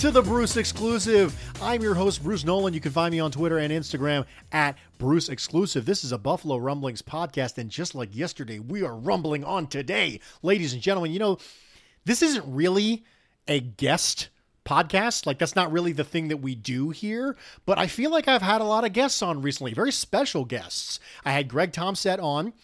to the Bruce Exclusive. I'm your host, Bruce Nolan. You can find me on Twitter and Instagram at Bruce Exclusive. This is a Buffalo Rumblings podcast, and just like yesterday, we are rumbling on today. Ladies and gentlemen, you know, this isn't really a guest podcast. Like, that's not really the thing that we do here, but I feel like I've had a lot of guests on recently, very special guests. I had Greg Tomset on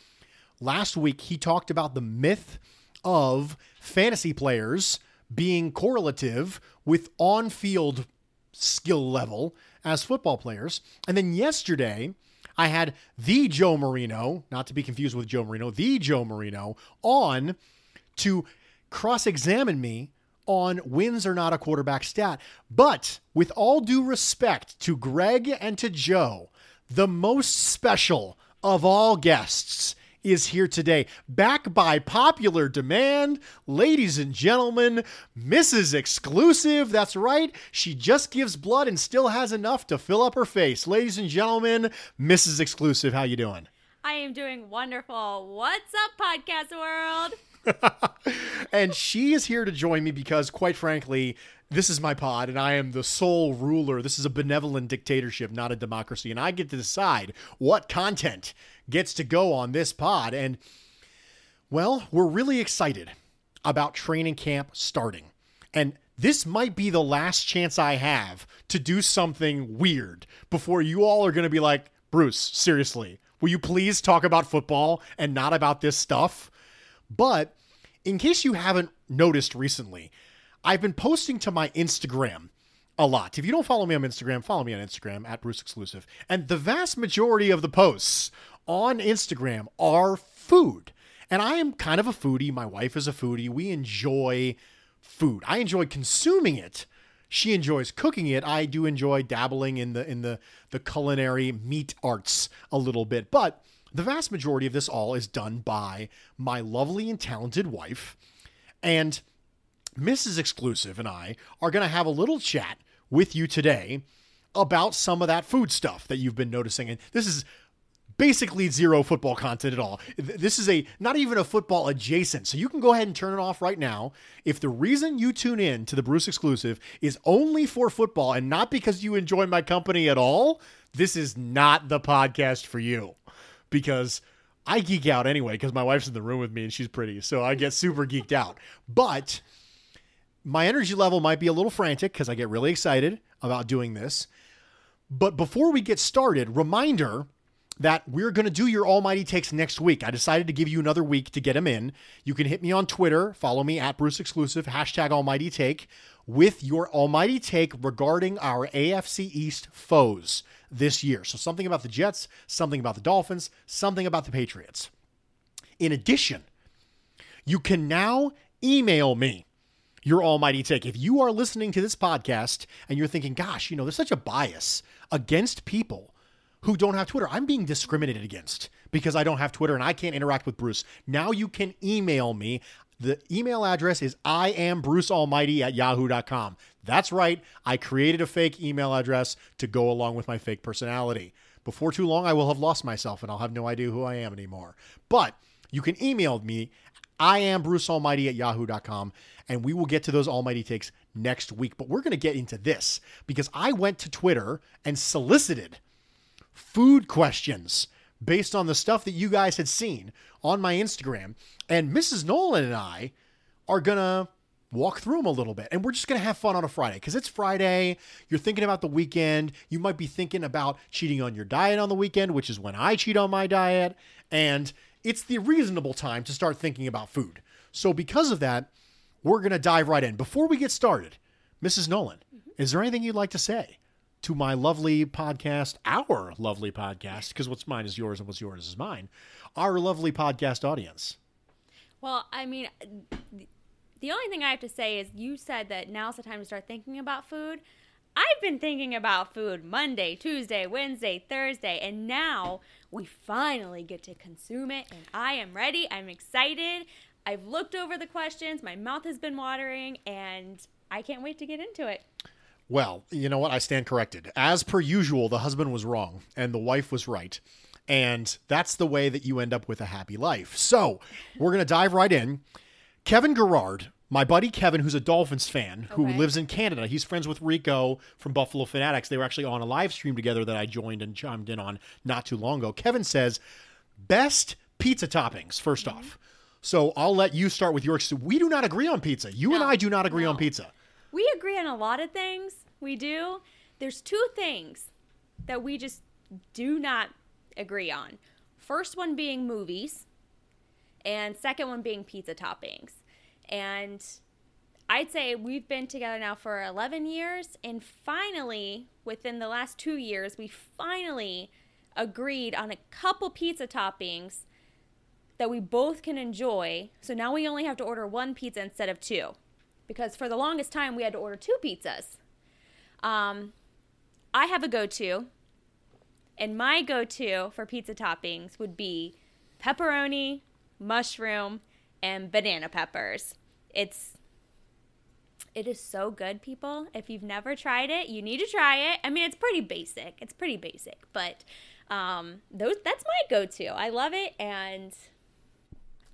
last week he talked about the myth of fantasy players being correlative with on-field skill level as football players. And then yesterday, I had the Joe Marino, not to be confused with Joe Marino, the Joe Marino on to cross-examine me on wins are not a quarterback stat. But with all due respect to Greg and to Joe, the most special of all guests is here today. Back by popular demand, ladies and gentlemen, Mrs. Exclusive. That's right. She just gives blood and still has enough to fill up her face. Ladies and gentlemen, Mrs. Exclusive, how you doing? I am doing wonderful. What's up, podcast world? and she is here to join me because, quite frankly, this is my pod and I am the sole ruler. This is a benevolent dictatorship, not a democracy. And I get to decide what content gets to go on this pod. And, well, we're really excited about training camp starting. And this might be the last chance I have to do something weird before you all are going to be like, Bruce, seriously, will you please talk about football and not about this stuff? But in case you haven't noticed recently, I've been posting to my Instagram a lot. If you don't follow me on Instagram, follow me on Instagram at Bruce Exclusive. And the vast majority of the posts on Instagram are food. And I am kind of a foodie. My wife is a foodie. We enjoy food. I enjoy consuming it. She enjoys cooking it. I do enjoy dabbling in the in the the culinary meat arts a little bit. But the vast majority of this all is done by my lovely and talented wife. And Mrs. Exclusive and I are going to have a little chat with you today about some of that food stuff that you've been noticing. And this is basically zero football content at all. This is a not even a football adjacent. So you can go ahead and turn it off right now. If the reason you tune in to the Bruce exclusive is only for football and not because you enjoy my company at all, this is not the podcast for you. Because I geek out anyway because my wife's in the room with me and she's pretty. So I get super geeked out. But my energy level might be a little frantic because I get really excited about doing this. But before we get started, reminder that we're going to do your almighty takes next week. I decided to give you another week to get them in. You can hit me on Twitter, follow me at Bruce Exclusive, hashtag almighty take, with your almighty take regarding our AFC East foes this year. So something about the Jets, something about the Dolphins, something about the Patriots. In addition, you can now email me your almighty take. If you are listening to this podcast and you're thinking, gosh, you know, there's such a bias against people who don't have Twitter. I'm being discriminated against because I don't have Twitter and I can't interact with Bruce. Now you can email me. The email address is I am Bruce Almighty at yahoo.com. That's right. I created a fake email address to go along with my fake personality. Before too long, I will have lost myself and I'll have no idea who I am anymore. But you can email me I am Bruce Almighty at yahoo.com, and we will get to those almighty takes next week. But we're going to get into this because I went to Twitter and solicited food questions based on the stuff that you guys had seen on my Instagram. And Mrs. Nolan and I are going to walk through them a little bit. And we're just going to have fun on a Friday because it's Friday. You're thinking about the weekend. You might be thinking about cheating on your diet on the weekend, which is when I cheat on my diet. And it's the reasonable time to start thinking about food. So, because of that, we're going to dive right in. Before we get started, Mrs. Nolan, mm-hmm. is there anything you'd like to say to my lovely podcast, our lovely podcast, because what's mine is yours and what's yours is mine, our lovely podcast audience? Well, I mean, the only thing I have to say is you said that now's the time to start thinking about food. I've been thinking about food Monday, Tuesday, Wednesday, Thursday, and now we finally get to consume it. And I am ready. I'm excited. I've looked over the questions. My mouth has been watering, and I can't wait to get into it. Well, you know what? I stand corrected. As per usual, the husband was wrong and the wife was right. And that's the way that you end up with a happy life. So we're going to dive right in. Kevin Gerard, my buddy Kevin, who's a Dolphins fan, who Okay. lives in Canada, he's friends with Rico from Buffalo Fanatics. They were actually on a live stream together that I joined and chimed in on not too long ago. Kevin says, best pizza toppings, 1st Mm-hmm. off. So I'll let you start with yours. So we do not agree on pizza. You and I do not agree on pizza. We agree on a lot of things. We do. There's two things that we just do not agree on. First one being movies, and second one being pizza toppings. And I'd say we've been together now for 11 years, and finally, within the last two years, we finally agreed on a couple pizza toppings that we both can enjoy. So now we only have to order one pizza instead of two. Because for the longest time, we had to order two pizzas. Um, I have a go to, and my go to for pizza toppings would be pepperoni, mushroom, and banana peppers. It's it is so good, people. If you've never tried it, you need to try it. I mean, it's pretty basic. It's pretty basic, but um, those that's my go-to. I love it, and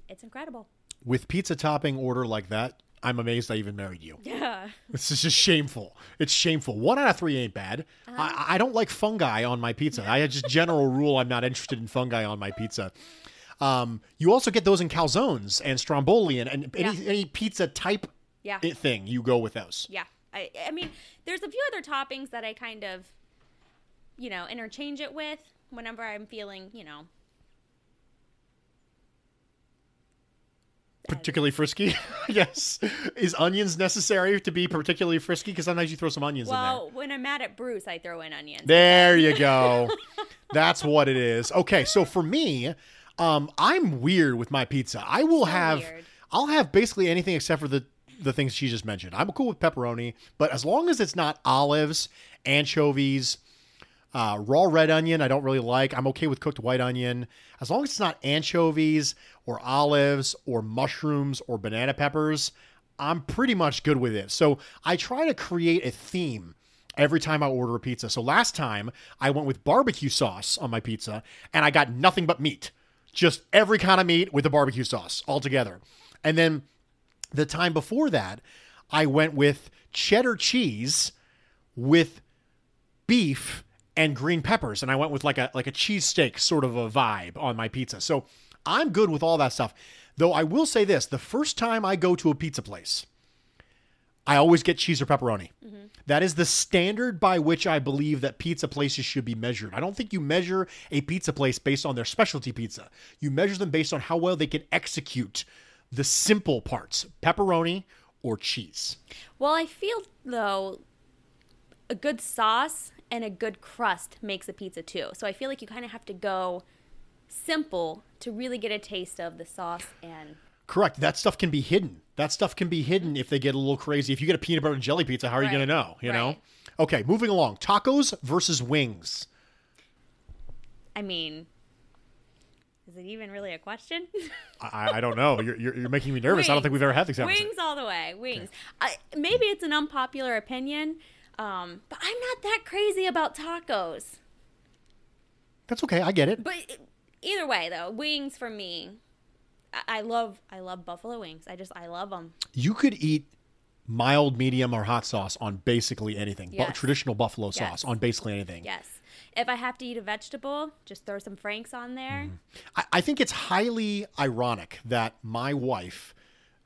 it's incredible. with pizza topping order like that, I'm amazed I even married you. Yeah. This is just shameful. It's shameful. One out of three ain't bad. I, I don't like fungi on my pizza. I just general rule I'm not interested in fungi on my pizza. Um, you also get those in calzones and stromboli and, and any, Yeah. any pizza type Yeah. thing. You go with those. Yeah. I I mean, there's a few other toppings that I kind of you know, interchange it with whenever I'm feeling, you know, Particularly frisky. yes. Is onions necessary to be particularly frisky? Because sometimes you throw some onions in there. well, when I'm mad at Bruce, I throw in onions. There you go. That's what it is. Okay, so for me, um, I'm weird with my pizza. I will have, weird. I'll have basically anything except for the the things she just mentioned. I'm cool with pepperoni, but as long as it's not olives, anchovies, uh, raw red onion, I don't really like. I'm okay with cooked white onion. As long as it's not anchovies or olives or mushrooms or banana peppers, I'm pretty much good with it. So I try to create a theme every time I order a pizza. So last time I went with barbecue sauce on my pizza and I got nothing but meat. Just every kind of meat with the barbecue sauce all together. And then the time before that, I went with cheddar cheese with beef and green peppers, and I went with like a like a cheesesteak sort of a vibe on my pizza. So I'm good with all that stuff. Though I will say this: the first time I go to a pizza place, I always get cheese or pepperoni. Mm-hmm. That is the standard by which I believe that pizza places should be measured. I don't think you measure a pizza place based on their specialty pizza. You measure them based on how well they can execute the simple parts, pepperoni or cheese. Well, I feel though a good sauce and a good crust makes a pizza too. So I feel like you kind of have to go simple to really get a taste of the sauce and Correct. That stuff can be hidden. That stuff can be hidden if they get a little crazy. If you get a peanut butter and jelly pizza, how are you going to know? You know? Okay, moving along. Tacos versus wings. I mean, is it even really a question? I, I don't know. You're, you're, you're making me nervous. I don't think we've ever had this. Wings all the way. Wings. I, maybe it's an unpopular opinion, um, but I'm not that crazy about tacos. That's okay. I get it. But either way, though, wings for me. I- I love I love buffalo wings. I just I love them. You could eat mild, medium, or hot sauce on basically anything. Bu- Yes. traditional buffalo sauce on basically anything. Yes. If I have to eat a vegetable, just throw some Franks on there. I, I think it's highly ironic that my wife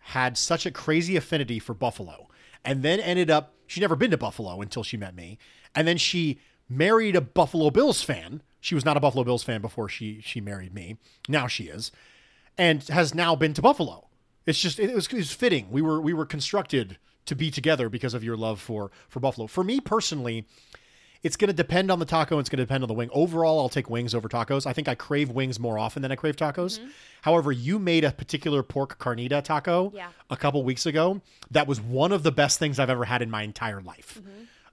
had such a crazy affinity for Buffalo and then ended up, she'd never been to Buffalo until she met me. And then she married a Buffalo Bills fan. She was not a Buffalo Bills fan before she, she married me. Now she is. And has now been to Buffalo. It's just, it was, it was fitting. We were, we were constructed to be together because of your love for, for Buffalo. For me personally, it's going to depend on the taco. and It's going to depend on the wing. Overall, I'll take wings over tacos. I think I crave wings more often than I crave tacos. However, you made a particular pork carnita taco Yeah. a couple weeks ago. That was one of the best things I've ever had in my entire life.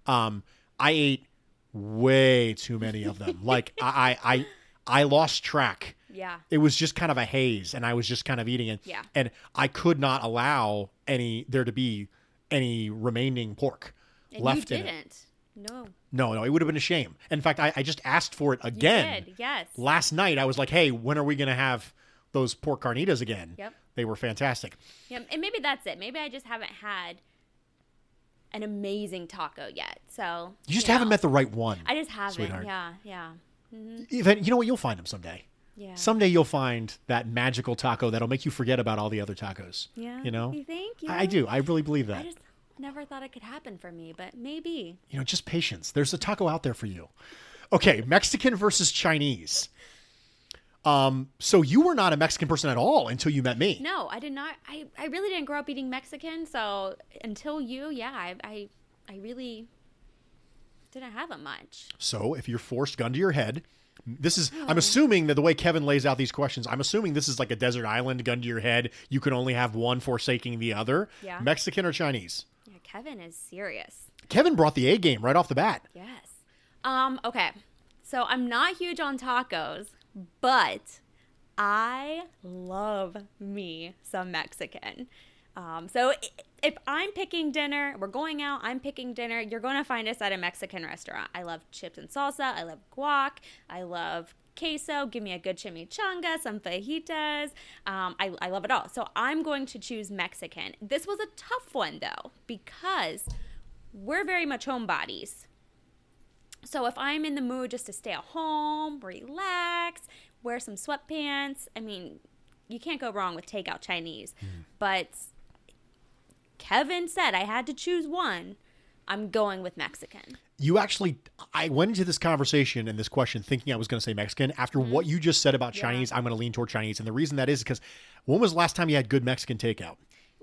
Um, I ate way too many of them. like I, I, I, I lost track. Yeah. It was just kind of a haze, and I was just kind of eating it. Yeah. And I could not allow any there to be any remaining pork And left you in it. didn't. No. No, no, it would have been a shame. In fact, I, I just asked for it You again. did. Yes. Last night, I was like, hey, when are we going to have those pork carnitas again? Yep. They were fantastic. Yeah, and maybe that's it. Maybe I just haven't had an amazing taco yet. So You just know. haven't met the right one. I just haven't. sweetheart. Yeah, yeah, mm-hmm. Even, you know what? You'll find them someday. yeah. Someday you'll find that magical taco that'll make you forget about all the other tacos. yeah. You know? You think? I, I do. I really believe that. I never thought it could happen for me, but maybe. you know, just patience. There's a taco out there for you. Okay, Mexican versus Chinese. Um, so you were not a Mexican person at all until you met me. No, I did not. I, I really didn't grow up eating Mexican. So until you, yeah, I I, I really didn't have it much. So if you're forced gun to your head, this is Oh. I'm assuming that the way Kevin lays out these questions, I'm assuming this is like a desert island gun to your head. You can only have one forsaking the other. Yeah. Mexican or Chinese? Kevin is serious. Kevin brought the A game right off the bat. Yes. Um, okay. So I'm not huge on tacos, but I love me some Mexican. Um, so if I'm picking dinner, we're going out, I'm picking dinner, you're going to find us at a Mexican restaurant. I love chips and salsa. I love guac. I love queso. Give me a good chimichanga, some fajitas. Um, I, I love it all. So I'm going to choose Mexican. This was a tough one, though, because we're very much homebodies. So if I'm in the mood just to stay at home, relax, wear some sweatpants, I mean, you can't go wrong with takeout Chinese. But Kevin said I had to choose one. I'm going with Mexican. You actually, I went into this conversation and this question thinking I was going to say Mexican. After what you just said about Mm-hmm. Yeah. Chinese, I'm going to lean toward Chinese. And the reason that is because when was the last time you had good Mexican takeout?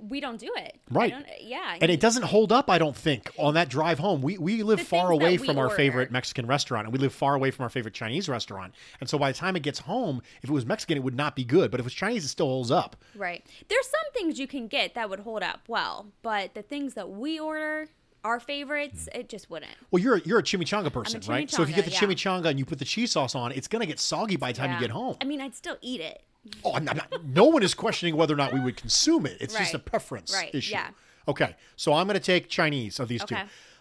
We don't do it. Right. yeah. And it doesn't hold up, I don't think, on that drive home. We we live far away from our order. favorite Mexican restaurant, and we live far away from our favorite Chinese restaurant. And so by the time it gets home, if it was Mexican, it would not be good. But if it's Chinese, it still holds up. Right. There's some things you can get that would hold up well, but the things that we order, our favorites, it just wouldn't. Well, you're a, you're a chimichanga person, right? So if you get the chimichanga, yeah. chimichanga and you put the cheese sauce on, it's gonna get soggy by the time Yeah. you get home. I mean, I'd still eat it. Oh, I'm not, not- no one is questioning whether or not we would consume it. It's just a preference Right, issue. yeah. Okay, so I'm going to take Chinese of these two.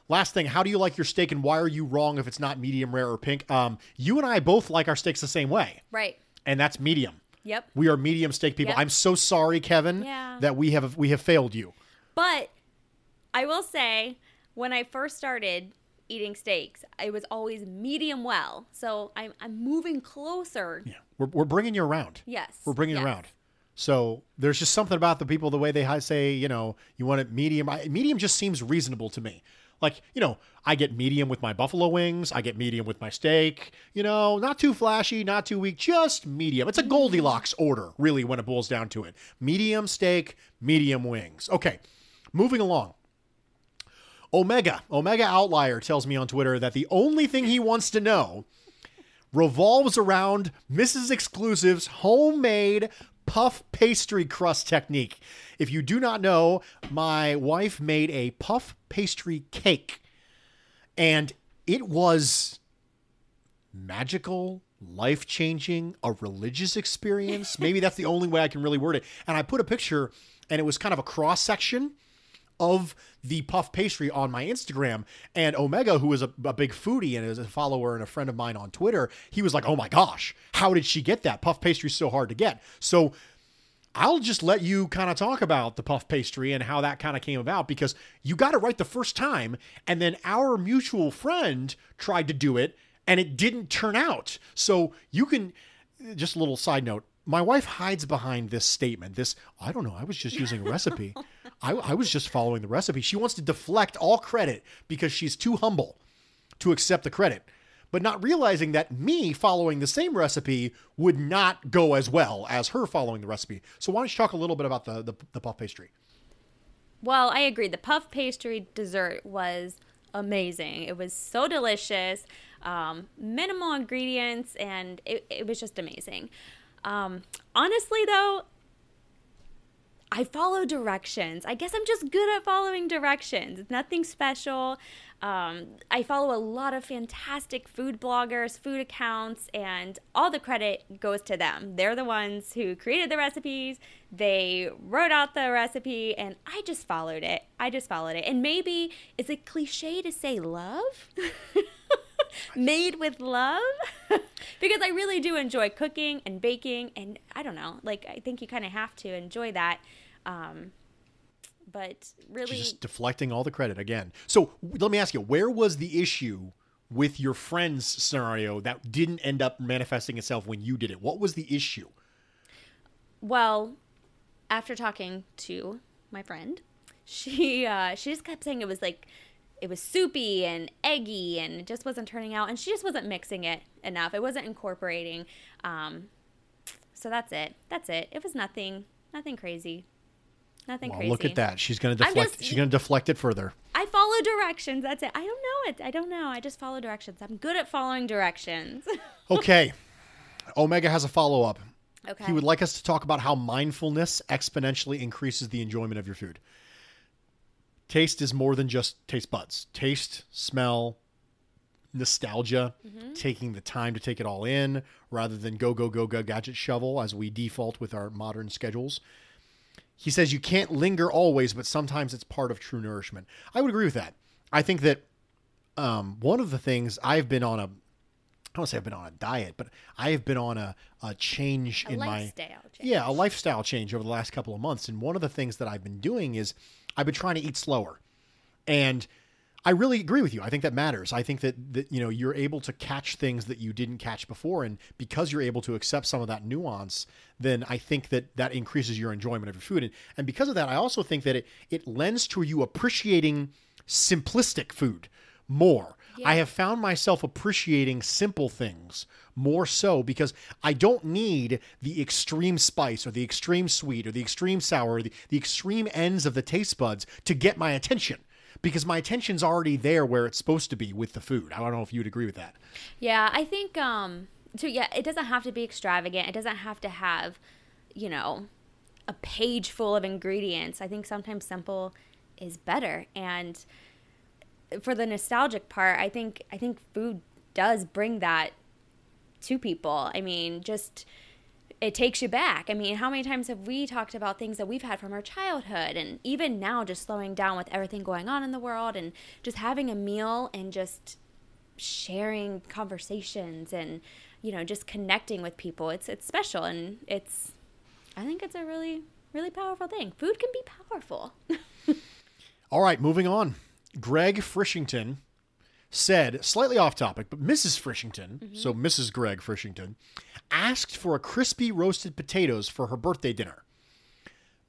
Last thing, how do you like your steak, and why are you wrong if it's not medium rare or pink? Um, you and I both like our steaks the same way, Right. and that's medium. Yep. We are medium steak people. Yep. I'm so sorry, Kevin, Yeah. that we have we have failed you. But I will say, when I first started eating steaks, it was always medium well. So I'm, I'm moving closer. Yeah, we're, we're bringing you around. Yes. We're bringing yes. you around. So there's just something about the people, the way they say, you know, you want it medium. I, medium just seems reasonable to me. Like, you know, I get medium with my buffalo wings. I get medium with my steak. You know, not too flashy, not too weak, just medium. It's a Goldilocks order, really, when it boils down to it. Medium steak, medium wings. Okay, moving along. Omega, Omega Outlier tells me on Twitter that the only thing he wants to know revolves around Mrs. Exclusive's homemade puff pastry crust technique. If you do not know, my wife made a puff pastry cake, and it was magical, life changing, a religious experience. Maybe that's the only way I can really word it. And I put a picture, and it was kind of a cross section of the puff pastry on my Instagram. And Omega, who is a, a big foodie and is a follower and a friend of mine on Twitter, he was like, "Oh my gosh, how did she get that? Puff pastry's so hard to get." So I'll just let you kind of talk about the puff pastry and how that kind of came about because you got it right the first time. And then our mutual friend tried to do it and it didn't turn out. So you can, just a little side note my wife hides behind this statement this i don't know i was just using a recipe I, I was just following the recipe she wants to deflect all credit because she's too humble to accept the credit but not realizing that me following the same recipe would not go as well as her following the recipe so why don't you talk a little bit about the, the, the puff pastry Well, I agree. The puff pastry dessert was amazing. It was so delicious, um, minimal ingredients, and it, it was just amazing. Um, honestly, though, I follow directions. I guess I'm just good at following directions. It's nothing special. Um, I follow a lot of fantastic food bloggers, food accounts, and all the credit goes to them. They're the ones who created the recipes. They wrote out the recipe, and I just followed it. I just followed it. And maybe is it cliche to say love? Made with love? because I really do enjoy cooking and baking, and I don't know, like, I think you kind of have to enjoy that. Um, but really, She's just deflecting all the credit again. So let me ask you, where was the issue with your friend's scenario that didn't end up manifesting itself when you did it? What was the issue? Well, after talking to my friend, she uh, she just kept saying it was like it was soupy and eggy and it just wasn't turning out, and she just wasn't mixing it enough. It wasn't incorporating. Um, so that's it. That's it. It was nothing, nothing crazy, nothing Well, crazy. look at that. She's going to deflect. just- she's to deflect it further. I follow directions. That's it. I don't know it. I don't know. I just follow directions. I'm good at following directions. Okay. Omega has a follow up. okay. He would like us to talk about how mindfulness exponentially increases the enjoyment of your food. Taste is more than just taste buds. Taste, smell, nostalgia, taking the time to take it all in rather than go, go, go, go, gadget shovel as we default with our modern schedules. He says you can't linger always, but sometimes it's part of true nourishment. I would agree with that. I think that um, one of the things I've been on a, I don't want to say I've been on a diet, but I have been on a, a change A in my change. yeah, a lifestyle change over the last couple of months. And one of the things that I've been doing is I've been trying to eat slower. And I really agree with you. I think that matters. I think that, that you know you're able to catch things that you didn't catch before, and because you're able to accept some of that nuance, then I think that that increases your enjoyment of your food. And, and because of that, I also think that it it lends to you appreciating simplistic food more. I have found myself appreciating simple things more so because I don't need the extreme spice or the extreme sweet or the extreme sour or the, the extreme ends of the taste buds to get my attention because my attention's already there where it's supposed to be with the food. I don't know if you'd agree with that. Yeah, I think um so yeah, it doesn't have to be extravagant. It doesn't have to have, you know, a page full of ingredients. I think sometimes simple is better. And for the nostalgic part, I think I think food does bring that to people. I mean, just it takes you back. I mean, how many times have we talked about things that we've had from our childhood and even now just slowing down with everything going on in the world and just having a meal and just sharing conversations and you know, just connecting with people. It's it's special and it's I think it's a really really powerful thing. Food can be powerful. All right, moving on. Greg Frishington said, slightly off topic, but Mrs. Frishington, mm-hmm. so Mrs. Greg Frishington, asked for a crispy roasted potatoes for her birthday dinner.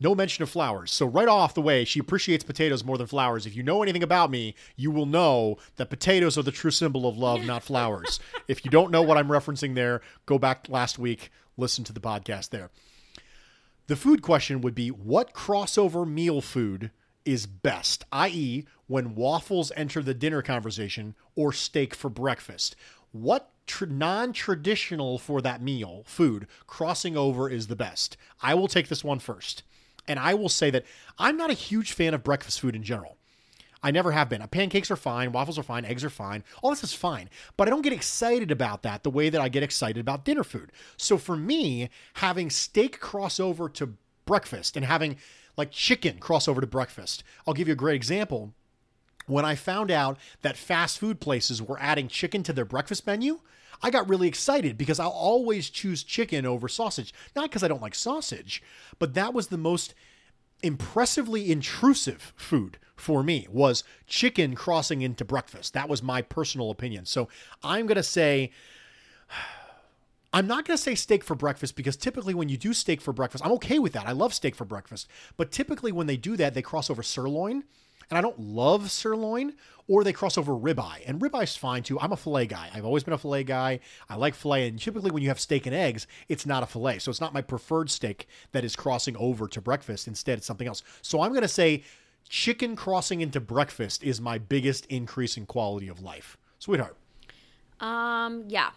No mention of flowers. So, right off the way, she appreciates potatoes more than flowers. If you know anything about me, you will know that potatoes are the true symbol of love, not flowers. if you don't know what I'm referencing there, go back last week, listen to the podcast there. The food question would be what crossover meal food is best, i.e., when waffles enter the dinner conversation or steak for breakfast? What tr- non traditional for that meal food crossing over is the best? I will take this one first. And I will say that I'm not a huge fan of breakfast food in general. I never have been. Uh, pancakes are fine, waffles are fine, eggs are fine. All this is fine. But I don't get excited about that the way that I get excited about dinner food. So for me, having steak cross over to breakfast and having like chicken cross over to breakfast. I'll give you a great example. When I found out that fast food places were adding chicken to their breakfast menu, I got really excited because I'll always choose chicken over sausage. Not because I don't like sausage, but that was the most impressively intrusive food for me was chicken crossing into breakfast. That was my personal opinion. So I'm going to say I'm not going to say steak for breakfast because typically when you do steak for breakfast, I'm okay with that. I love steak for breakfast. But typically when they do that, they cross over sirloin. And I don't love sirloin, or they cross over ribeye. And ribeye's fine too. I'm a filet guy. I've always been a filet guy. I like filet. And typically when you have steak and eggs, it's not a filet. So it's not my preferred steak that is crossing over to breakfast. Instead, it's something else. So I'm going to say chicken crossing into breakfast is my biggest increase in quality of life. Sweetheart. Um, yeah.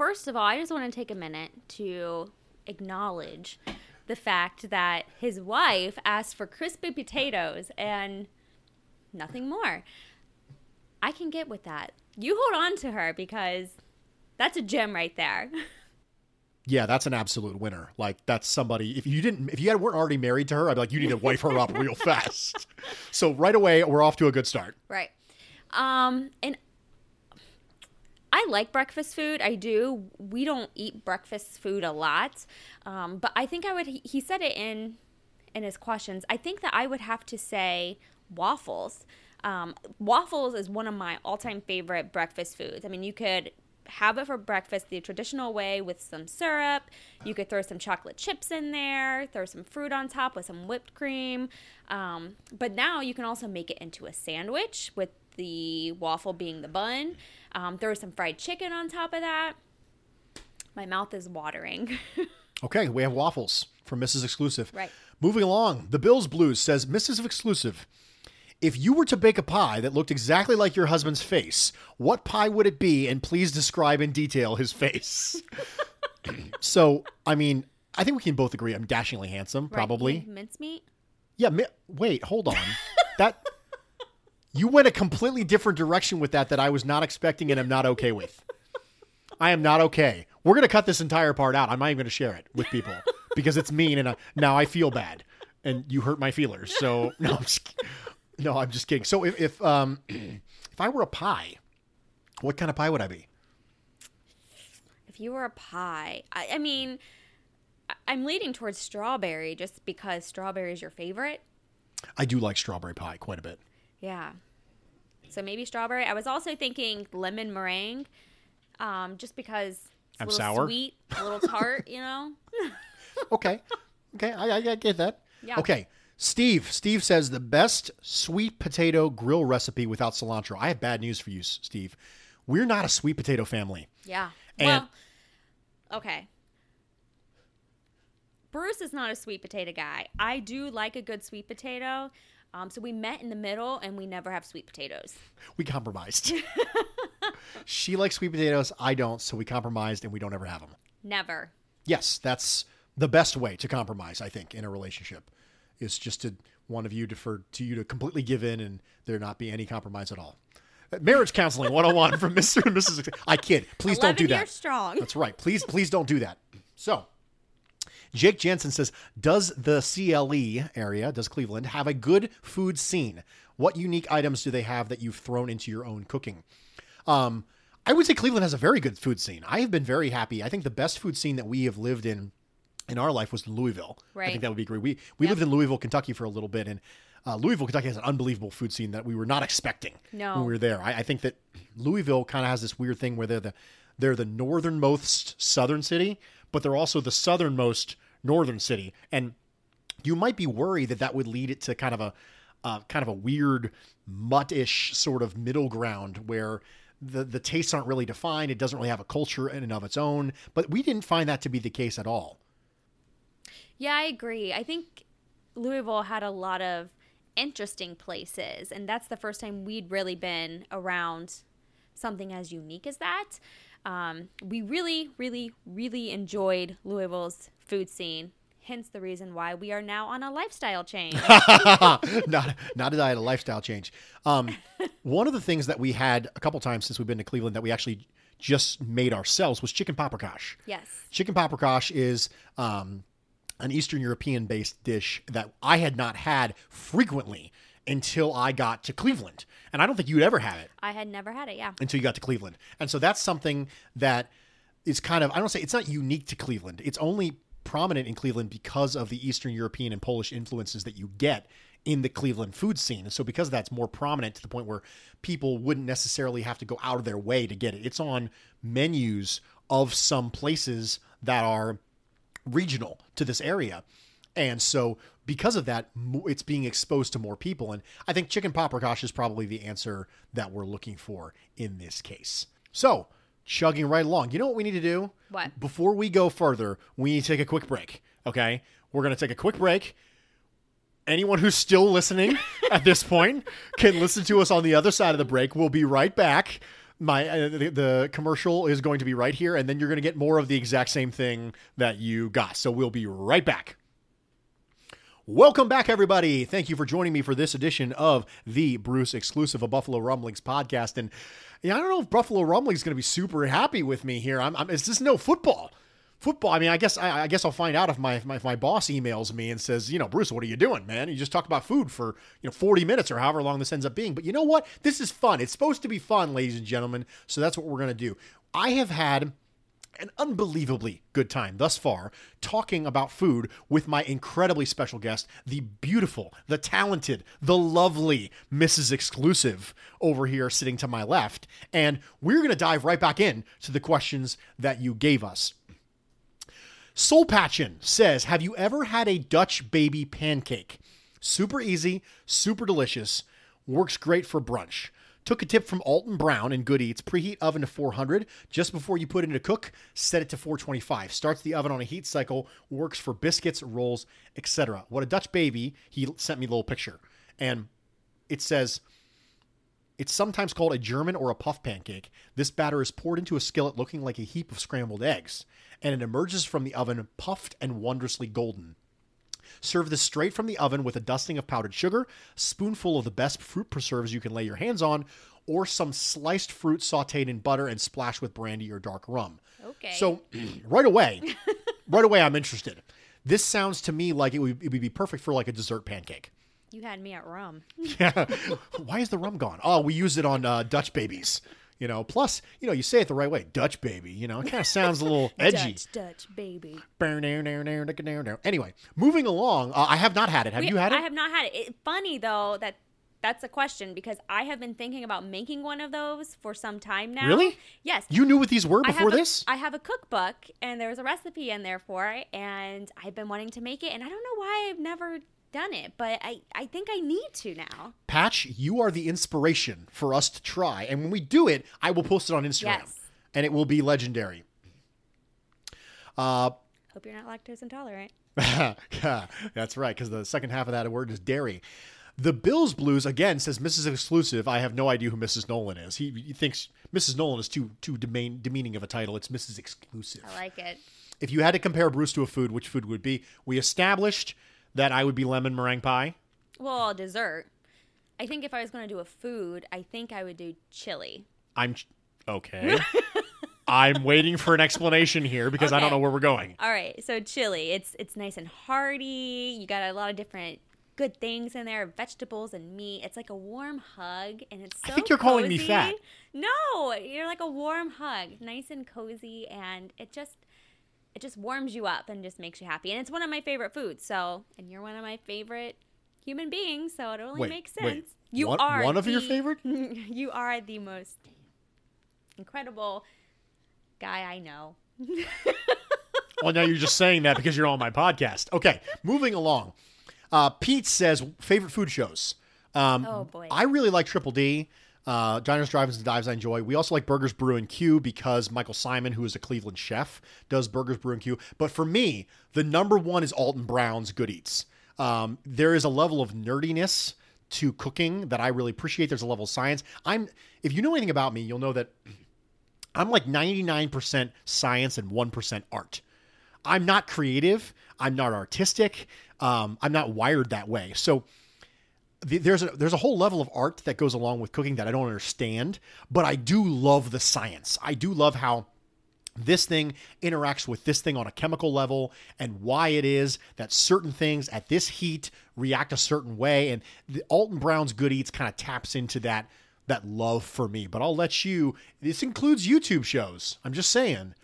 First of all, I just want to take a minute to acknowledge the fact that his wife asked for crispy potatoes and nothing more. I can get with that. You hold on to her because that's a gem right there. Yeah, that's an absolute winner. Like that's somebody. If you didn't, if you had, weren't already married to her, I'd be like, you need to wife her up real fast. So right away, we're off to a good start. Right. Um, and I like breakfast food. I do. We don't eat breakfast food a lot, um, but I think I would. He said it in in his questions. I think that I would have to say waffles. Um, waffles is one of my all time favorite breakfast foods. I mean, you could have it for breakfast the traditional way with some syrup. You could throw some chocolate chips in there, throw some fruit on top with some whipped cream. Um, but now you can also make it into a sandwich with the waffle being the bun. Um, throw some fried chicken on top of that. My mouth is watering. Okay, we have waffles from Mrs. Exclusive. Right. Moving along, the Bills Blues says Mrs. Exclusive. If you were to bake a pie that looked exactly like your husband's face, what pie would it be? And please describe in detail his face. so, I mean, I think we can both agree I'm dashingly handsome, Right, probably. Mincemeat. Yeah. Mi- wait, hold on. that you went a completely different direction with that that I was not expecting and I'm not okay with. I am not okay. We're gonna cut this entire part out. I'm not even gonna share it with people because it's mean and uh, now I feel bad and you hurt my feelers. So no, I'm just, no, I'm just kidding. So if, if um if I were a pie, what kind of pie would I be? If you were a pie, I, I mean, I- I'm leaning towards strawberry just because strawberry is your favorite. I do like strawberry pie quite a bit. Yeah. So maybe strawberry. I was also thinking lemon meringue, um, just because it's I'm a little sour. sweet, a little tart, you know. Okay. Okay, I, I, I get that. Yeah. Okay. Steve. Steve says the best sweet potato grill recipe without cilantro. I have bad news for you, Steve. We're not a sweet potato family. Yeah. And- well, okay. Bruce is not a sweet potato guy. I do like a good sweet potato. Um, so we met in the middle and we never have sweet potatoes. We compromised. she likes sweet potatoes. I don't. So we compromised and we don't ever have them. Never. Yes, that's the best way to compromise, I think, in a relationship is just to one of you defer to you to completely give in and there not be any compromise at all. Uh, Marriage counseling 101 from Mr. and Mrs. I kid. Please don't do 11 that. strong. That's right. Please, please don't do that. So, Jake Jensen says, does the CLE area, does Cleveland have a good food scene? What unique items do they have that you've thrown into your own cooking? Um, I would say Cleveland has a very good food scene. I have been very happy. I think the best food scene that we have lived in in our life was in Louisville. I think that would be great. We we lived in Louisville, Kentucky for a little bit, and uh, Louisville, Kentucky has an unbelievable food scene that we were not expecting No. when we were there. I, I think that Louisville kind of has this weird thing where they're the they're the northernmost southern city, but they're also the southernmost northern city, and you might be worried that that would lead it to kind of a uh, kind of a weird mutt-ish sort of middle ground where the the tastes aren't really defined. It doesn't really have a culture in and of its own. But we didn't find that to be the case at all. Yeah, I agree. I think Louisville had a lot of interesting places, and that's the first time we'd really been around something as unique as that. Um, we really, really, really enjoyed Louisville's food scene. Hence the reason why we are now on a lifestyle change. not not a diet, a lifestyle change. Um, one of the things that we had a couple times since we've been to Cleveland that we actually just made ourselves was chicken paprikash. yes. Chicken paprikash is um, an Eastern European based dish that I had not had frequently until I got to Cleveland. And I don't think you'd ever have it I had never had it. Yeah. until you got to Cleveland. And so that's something that is kind of I don't say it's not unique to Cleveland. It's only prominent in Cleveland because of the Eastern European and Polish influences that you get in the Cleveland food scene. And so because of that, it's more prominent to the point where people wouldn't necessarily have to go out of their way to get it. It's on menus of some places that are regional to this area. And so because of that, it's being exposed to more people. And I think chicken paprikash is probably the answer that we're looking for in this case. So chugging right along. You know what we need to do? What? Before we go further, we need to take a quick break. Okay? We're going to take a quick break. Anyone who's still listening at this point can listen to us on the other side of the break. We'll be right back. My uh, the, the commercial is going to be right here, and then you're going to get more of the exact same thing that you got. So we'll be right back. Welcome back, everybody. Thank you for joining me for this edition of the Bruce exclusive of Buffalo Rumblings podcast. And yeah, I don't know if Buffalo Rumblings is going to be super happy with me here. I'm, I'm it's just no football. Football. I mean, I guess I, I guess I'll find out if my, if my if my boss emails me and says, you know, Bruce, what are you doing, man? You just talked about food for you know 40 minutes or however long this ends up being. But you know what? This is fun. It's supposed to be fun, ladies and gentlemen. So that's what we're going to do. I have had an unbelievably good time thus far talking about food with my incredibly special guest, the beautiful, the talented, the lovely Mrs. Exclusive over here sitting to my left. And we're going to dive right back in to the questions that you gave us. Soul Patchin says, Have you ever had a Dutch baby pancake? Super easy, super delicious, works great for brunch. Took a tip from Alton Brown in Good Eats. Preheat oven to 400. Just before you put it in to cook, set it to 425. Starts the oven on a heat cycle. Works for biscuits, rolls, etc. What a Dutch baby. He sent me a little picture, and it says it's sometimes called a German or a puff pancake. This batter is poured into a skillet looking like a heap of scrambled eggs, and it emerges from the oven puffed and wondrously golden. Serve this straight from the oven with a dusting of powdered sugar, spoonful of the best fruit preserves you can lay your hands on, or some sliced fruit sauteed in butter and splashed with brandy or dark rum. Okay. So right away, right away, I'm interested. This sounds to me like it would, it would be perfect for like a dessert pancake. You had me at rum. Yeah. Why is the rum gone? Oh, we use it on uh, Dutch babies. You know, plus, you know, you say it the right way, Dutch baby. You know, it kind of sounds a little edgy. Dutch, Dutch, baby. Anyway, moving along. Uh, I have not had it. Have We- you had it? I have not had it. it. Funny though that that's a question because I have been thinking about making one of those for some time now. Really? Yes. You knew what these were before a- this? I have a cookbook and there's a recipe in there for it, and I've been wanting to make it, and I don't know why I've never done it, but I I think I need to now. Patch, you are the inspiration for us to try. And when we do it, I will post it on Instagram. Yes. And it will be legendary. Uh, Hope you're not lactose intolerant. That's right, because the second half of that word is dairy. The Bills Blues again says Mrs. Exclusive. I have no idea who Mrs. Nolan is. He, he thinks Mrs. Nolan is too too demean, demeaning of a title. It's Mrs. Exclusive. I like it. If you had to compare Bruce to a food, which food would it be? We established that I would be lemon meringue pie. Well, dessert. I think if I was going to do a food, I think I would do chili. I'm okay. I'm waiting for an explanation here because I don't know where we're going. All right, so chili. It's it's nice and hearty. You got a lot of different good things in there, vegetables and meat. It's like a warm hug, and it's. So I think you're calling me cozy. fat. No, you're like a warm hug, nice and cozy, and it just it just warms you up and just makes you happy. And it's one of my favorite foods. So, and you're one of my favorite human beings, so it only Wait, makes wait. sense. You One- are one of your favorite? you are the most incredible guy I know. Well, now you're just saying that because you're on my podcast. Okay, moving along. Uh, Pete says favorite food shows. Um, Oh, boy. I really like Triple D. Uh, Diners, Drive-ins, and Dives I enjoy. We also like Burgers, Brew, and Q because Michael Symon, who is a Cleveland chef, does Burgers, Brew, and Q. But for me, the number one is Alton Brown's Good Eats. Um, there is a level of nerdiness to cooking that I really appreciate. There's a level of science. I'm, if you know anything about me, you'll know that I'm like 99% science and 1% art. I'm not creative. I'm not artistic. Um, I'm not wired that way. So there's a there's a whole level of art that goes along with cooking that I don't understand, but I do love the science. I do love how this thing interacts with this thing on a chemical level and why it is that certain things at this heat react a certain way and the alton brown's good eats kind of taps into that that love for me but i'll let you this includes youtube shows i'm just saying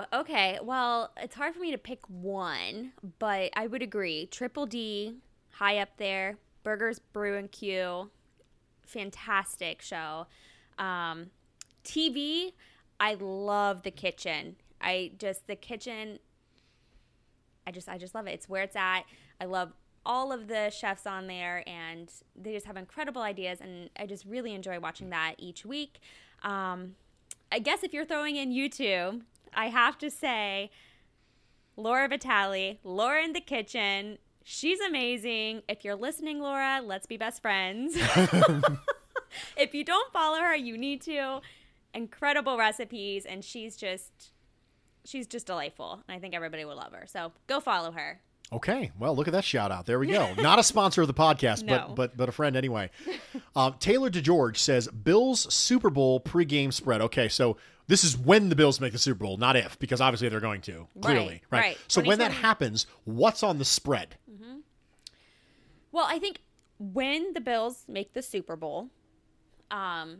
Oh, okay. Well, it's hard for me to pick one, but I would agree. Triple D, high up there. Burgers, Brew and Q, fantastic show. Um, TV, I love the kitchen. I just the kitchen. I just I just love it. It's where it's at. I love all of the chefs on there, and they just have incredible ideas, and I just really enjoy watching that each week. Um, I guess if you're throwing in YouTube, I have to say Laura Vitale, Laura in the kitchen. She's amazing. If you're listening, Laura, let's be best friends. if you don't follow her, you need to. Incredible recipes, and she's just she's just delightful. And I think everybody will love her. So go follow her. Okay, well, look at that shout out. There we go. Not a sponsor of the podcast, No. but but but a friend anyway. Um, Taylor DeGeorge says Bills Super Bowl pregame spread. Okay, so this is when the Bills make the Super Bowl, not if, because obviously they're going to. Clearly, Right, right. So when that happens, what's on the spread? Well, I think when the Bills make the Super Bowl, um,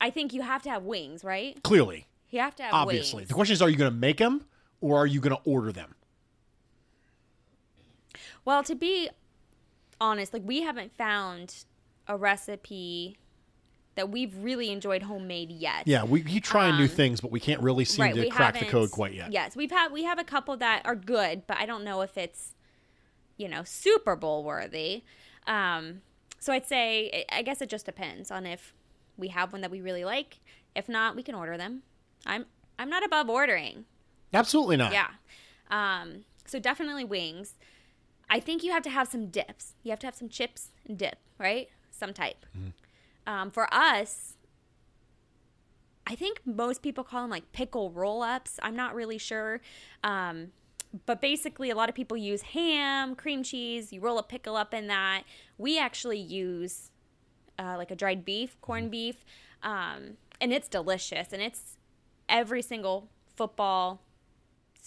I think you have to have wings, right? Clearly, You have to have obviously. wings. The question is, are you going to make them or are you going to order them? Well, to be honest, like we haven't found a recipe that we've really enjoyed homemade yet. Yeah, we keep trying new things, but we can't really seem to Um, we crack the code quite yet. Yes, we've had we have a couple that are good, but I don't know if it's you know Super Bowl worthy. Um, so I'd say I guess it just depends on if we have one that we really like. If not, we can order them. I'm I'm not above ordering. Absolutely not. Yeah. Um, so definitely wings. I think you have to have some dips. You have to have some chips and dip, right? Some type. Um, for us, I think most people call them like pickle roll ups. I'm not really sure. Um, but basically, a lot of people use ham, cream cheese. You roll a pickle up in that. We actually use uh, like a dried beef, corned beef, um, and it's delicious. And it's every single football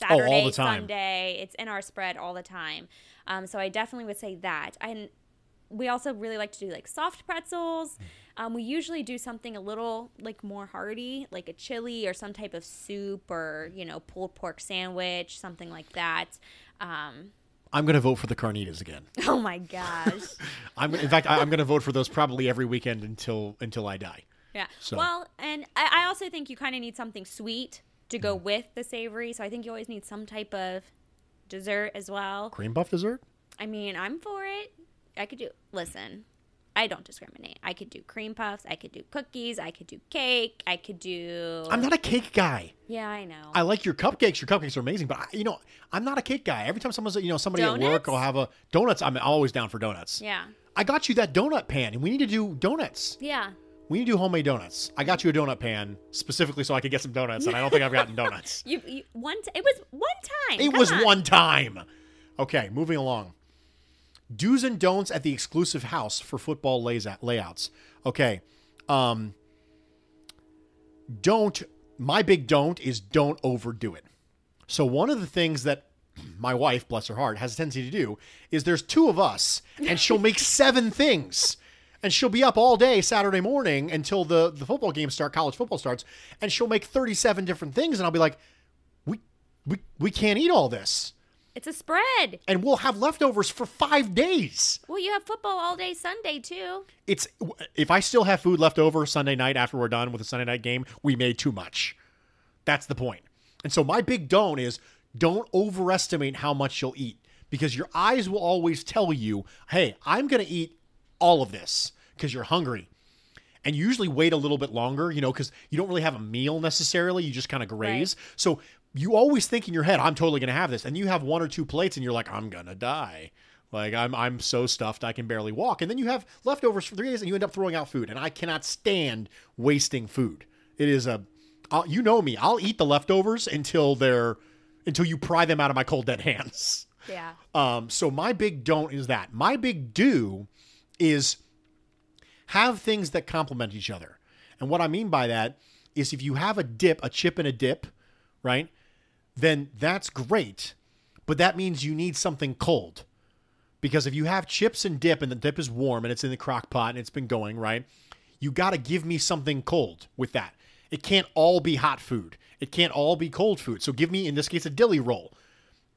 Oh, Saturday, time. Sunday. It's in our spread all the time. Um, so I definitely would say that. And we also really like to do like soft pretzels. Um, we usually do something a little like more hearty, like a chili or some type of soup or you know pulled pork sandwich, something like that. Um, I'm going to vote for the carnitas again. oh my gosh. I'm in fact I, I'm going to vote for those probably every weekend until until I die. Yeah. So- Well, and I, I also think you kind of need something sweet to Mm. go with the savory. So I think you always need some type of dessert as well. Cream puff dessert? I mean, I'm for it. I could do. Listen, I don't discriminate. I could do cream puffs. I could do cookies. I could do cake. I could do. I'm not a cake guy. yeah, I know. I like your cupcakes. Your cupcakes are amazing, but I, you know, I'm not a cake guy. Every time someone's, you know, somebody at work Donuts? will have a donuts. I'm always down for donuts. yeah. I got you that donut pan, and we need to do donuts. Yeah. We need to do homemade donuts. I got you a donut pan specifically so I could get some donuts, and I don't think I've gotten donuts. You, you one. T- it was one time. It Come was on. one time. Okay, moving along. Do's and don'ts at the exclusive house for football lays layouts. Okay. Um don't my big don't is don't overdo it. So one of the things that my wife, bless her heart, has a tendency to do is there's two of us and she'll make seven things. And she'll be up all day Saturday morning until the, the football game start, college football starts, and she'll make 37 different things. And I'll be like, we, we, we can't eat all this. It's a spread. And we'll have leftovers for five days. Well, you have football all day Sunday too. It's if I still have food left over Sunday night after we're done with the Sunday night game, we made too much. That's the point. And so my big don't is don't overestimate how much you'll eat because your eyes will always tell you, "Hey, I'm going to eat all of this because you're hungry." And you usually wait a little bit longer, you know, because you don't really have a meal necessarily. You just kind of graze. So you always think in your head, I'm totally going to have this. And you have one or two plates and you're like, I'm going to die. Like I'm, I'm so stuffed I can barely walk. And then you have leftovers for three days and you end up throwing out food. And I cannot stand wasting food. It is a, I'll, you know me, I'll eat the leftovers until they're, until you pry them out of my cold dead hands. Yeah. Um, so my big don't is that. My big do is have things that complement each other. And what I mean by that is if you have a dip, a chip and a dip, right? Then that's great. But that means you need something cold. Because if you have chips and dip and the dip is warm and it's in the crock pot and it's been going, right? You got to give me something cold with that. It can't all be hot food. It can't all be cold food. So give me, in this case, a dilly roll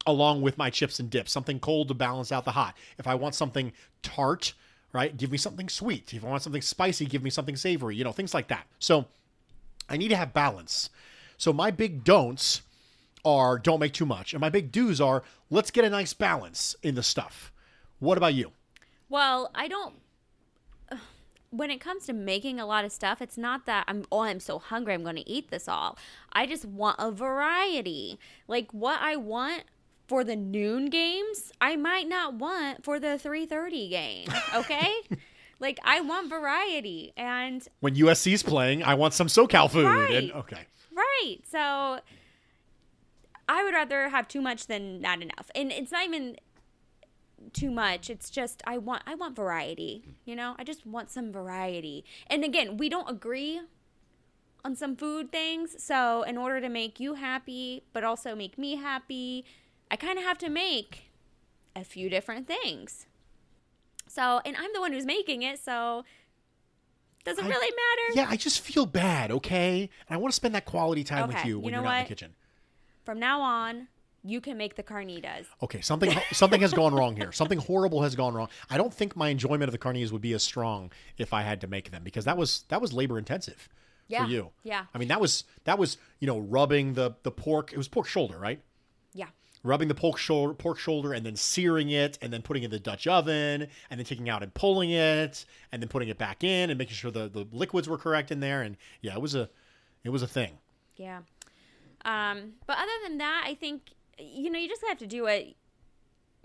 along with my chips and dip, something cold to balance out the hot. If I want something tart, right, give me something sweet. If I want something spicy, give me something savory, you know, things like that. So I need to have balance. So my big don'ts are don't make too much. And my big do's are let's get a nice balance in the stuff. What about you? Well, I don't. When it comes to making a lot of stuff, it's not that I'm, oh, I'm so hungry, I'm going to eat this all. I just want a variety. Like what I want for the noon games, I might not want for the 3:30 game, okay? like I want variety and When USC's playing, I want some SoCal food. And okay. Right. So I would rather have too much than not enough. And it's not even too much. It's just I want I want variety. You know? I just want some variety. And again, we don't agree on some food things. So in order to make you happy, but also make me happy, I kind of have to make a few different things. So, and I'm the one who's making it, so does it I- really matter? Yeah, I just feel bad, okay? And I want to spend that quality time with Okay, you you when know you're not in the kitchen. From now on, you can make the carnitas. Okay, something something has gone wrong here. Something horrible has gone wrong. I don't think my enjoyment of the carnitas would be as strong if I had to make them because that was that was labor intensive Yeah, for you. yeah. I mean that was that was you know rubbing the the pork. It was pork shoulder, right? Yeah. Rubbing the pork shoulder, pork shoulder, and then searing it, and then putting it in the Dutch oven, and then taking out and pulling it, and then putting it back in, and making sure the, the liquids were correct in there. And yeah, it was a it was a thing. Yeah. Um, but other than that, I think you know you just have to do what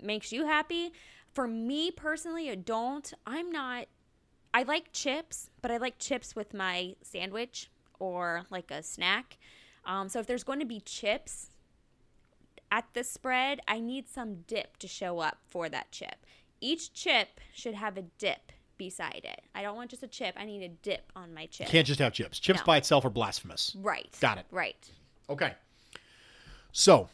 makes you happy. For me personally, I don't. I'm not. I like chips, but I like chips with my sandwich or like a snack. Um, so if there's going to be chips at the spread, I need some dip to show up for that chip. Each chip should have a dip beside it. I don't want just a chip. I need a dip on my chip. Can't just have chips. Chips No. by itself are blasphemous. right. Got it. Right. Okay. So,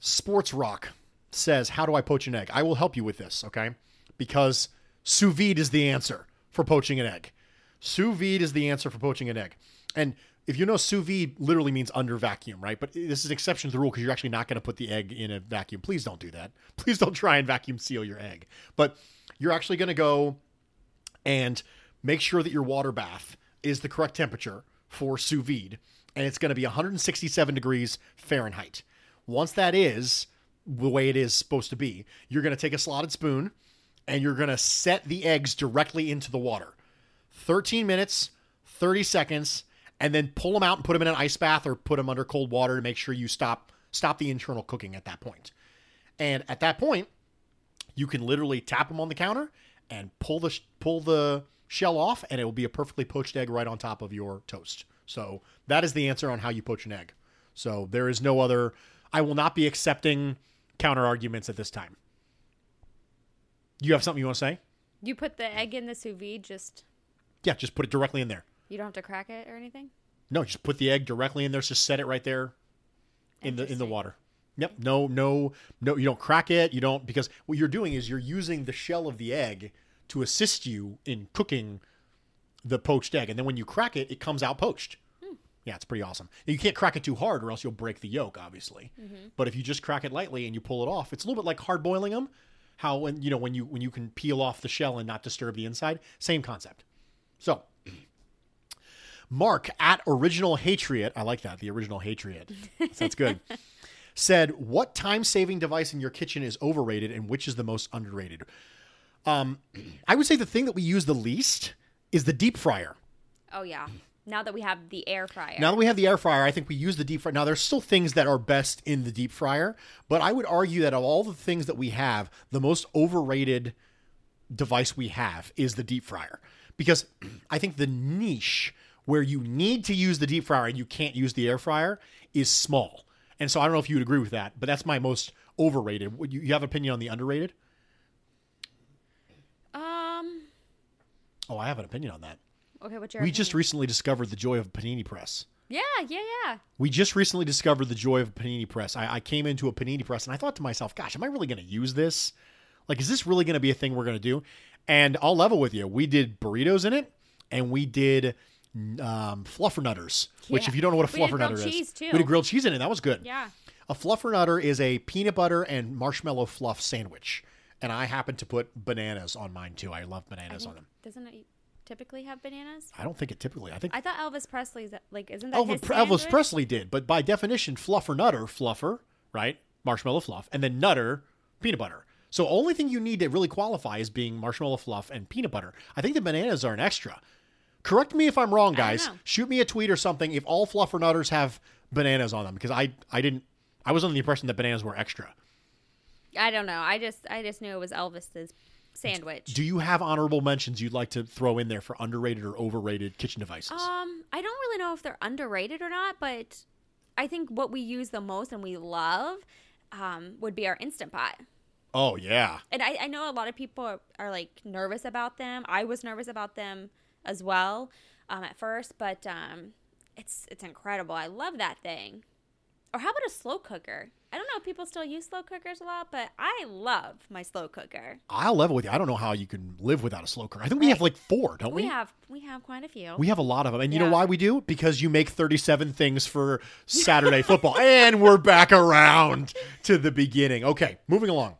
Sports Rock says, How do I poach an egg? I will help you with this, okay? Because sous vide is the answer for poaching an egg. Sous vide is the answer for poaching an egg. And if you know sous vide literally means under vacuum, right? But this is an exception to the rule because you're actually not going to put the egg in a vacuum. Please don't do that. Please don't try and vacuum seal your egg. But you're actually going to go and make sure that your water bath is the correct temperature for sous vide, and it's going to be 167 degrees Fahrenheit. Once that is the way it is supposed to be, you're going to take a slotted spoon and you're going to set the eggs directly into the water. 13 minutes, 30 seconds, and then pull them out and put them in an ice bath or put them under cold water to make sure you stop stop the internal cooking at that point. And at that point, you can literally tap them on the counter and pull the pull the shell off, and it will be a perfectly poached egg right on top of your toast. So that is the answer on how you poach an egg. So there is no other. I will not be accepting counter arguments at this time. You have something you want to say? You put the egg in the sous vide, just Yeah, just put it directly in there. you don't have to crack it or anything. No, just put the egg directly in there. Just set it right there in the in the water. Yep. No, no, no. You don't crack it. You don't because what you're doing is you're using the shell of the egg to assist you in cooking the poached egg, and then when you crack it, it comes out poached. Yeah, it's pretty awesome. You can't crack it too hard, or else you'll break the yolk, obviously. But if you just crack it lightly and you pull it off, it's a little bit like hard boiling them. How when you know when you when you can peel off the shell and not disturb the inside, same concept. So Mark at Original Hatriot, I like that, the Original Hatriot. That's good. said, What time saving device in your kitchen is overrated and which is the most underrated? Um, I would say the thing that we use the least is the deep fryer. Oh yeah. Now that we have the air fryer. Now that we have the air fryer, I think we use the deep fryer. Now, there's still things that are best in the deep fryer, but I would argue that of all the things that we have, the most overrated device we have is the deep fryer. Because I think the niche where you need to use the deep fryer and you can't use the air fryer is small. And so I don't know if you would agree with that, but that's my most overrated. Would You you have an opinion on the underrated? Um. Oh, I have an opinion on that. Okay, what's your We just recently discovered the joy of a panini press. Yeah, yeah, yeah. We just recently discovered the joy of a panini press. I, I came into a panini press and I thought to myself, gosh, am I really going to use this? Like, is this really going to be a thing we're going to do? And I'll level with you. We did burritos in it and we did um, fluffernutters, which, Yeah. if you don't know what a fluffernutter is, we did grilled cheese in it. That was good. Yeah. A fluffernutter is a peanut butter and marshmallow fluff sandwich. And I happen to put bananas on mine too. I love bananas on them. Doesn't it typically have bananas? I don't think it typically. I think I thought Elvis Presley's like isn't that Elvis, Elvis? Presley did, but by definition, fluffer nutter, fluffer, right? Marshmallow fluff, and then nutter, peanut butter. So only thing you need to really qualify is being marshmallow fluff and peanut butter. I think the bananas are an extra. Correct me if I'm wrong, guys. Shoot me a tweet or something if all fluffer nutters have bananas on them because I I didn't I was under the impression that bananas were extra. I don't know. I just I just knew it was Elvis's sandwich. Do you have honorable mentions you'd like to throw in there for underrated or overrated kitchen devices? Um, I don't really know if they're underrated or not, but I think what we use the most and we love um, would be our instant pot. oh yeah. And I, I know a lot of people are, are like nervous about them. I was nervous about them as well um, at first, but um, it's it's incredible. I love that thing. Or how about a slow cooker? I don't know if people still use slow cookers a lot, but I love my slow cooker. I'll level with you. I don't know how you can live without a slow cooker. I think we have like four, don't we? We have we have quite a few. We have a lot of them. And you know Yeah. why we do? Because you make 37 things for Saturday football. And we're back around to the beginning. Okay, moving along.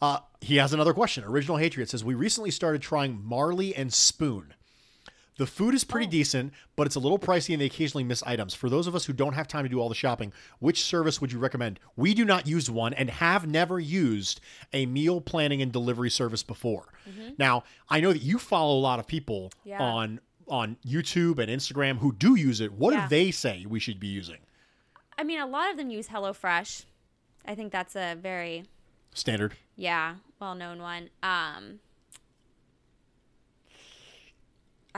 Uh, he has another question. Original Hatriot says, We recently started trying Marley and Spoon. The food is pretty decent, but it's a little pricey and they occasionally miss items. For those of us who don't have time to do all the shopping, which service would you recommend? We do not use one and have never used a meal planning and delivery service before. Now, I know that you follow a lot of people Yeah. on on YouTube and Instagram who do use it. What Yeah. do they say we should be using? I mean, a lot of them use HelloFresh. I think that's a very Standard. yeah well known one. Um,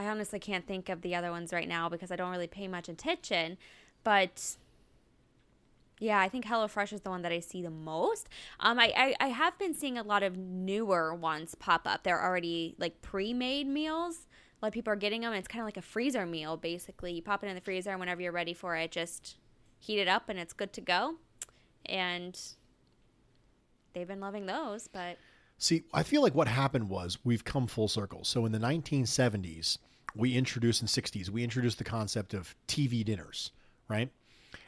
I honestly can't think of the other ones right now because I don't really pay much attention. But yeah, I think HelloFresh is the one that I see the most. Um, I, I, I have been seeing a lot of newer ones pop up. They're already like pre-made meals. A lot of people are getting them. It's kind of like a freezer meal, basically. You pop it in the freezer, and whenever you're ready for it, just heat it up, and it's good to go. And they've been loving those, but See, I feel like what happened was we've come full circle. So in the 1970s, we introduced in 60s, we introduced the concept of TV dinners, right?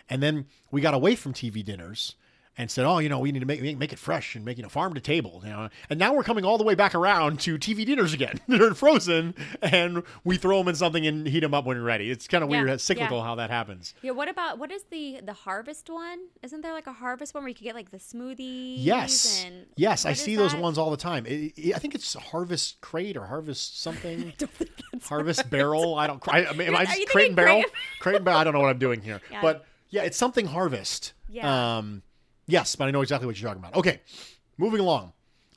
And then we got away from TV dinners and said, "Oh, you know, we need to make make, make it fresh and make you know farm to table." You know, and now we're coming all the way back around to TV dinners again. They're frozen, and we throw them in something and heat them up when you're ready. It's kind of Yeah, weird, it's cyclical yeah. how that happens. Yeah, what about what is the the harvest one? Isn't there like a harvest one where you could get like the smoothies? Yes, yes, I see those ones all the time. It, it- I think it's Harvest Crate or Harvest something. Harvest Barrel. I don't. I, I mean, am I just Crate and Barrel? Crate- Crate and Barrel. I don't know what I'm doing here, Yeah. but yeah, it's something Harvest. Yeah. Um, yes, but I know exactly what you're talking about. Okay, moving along.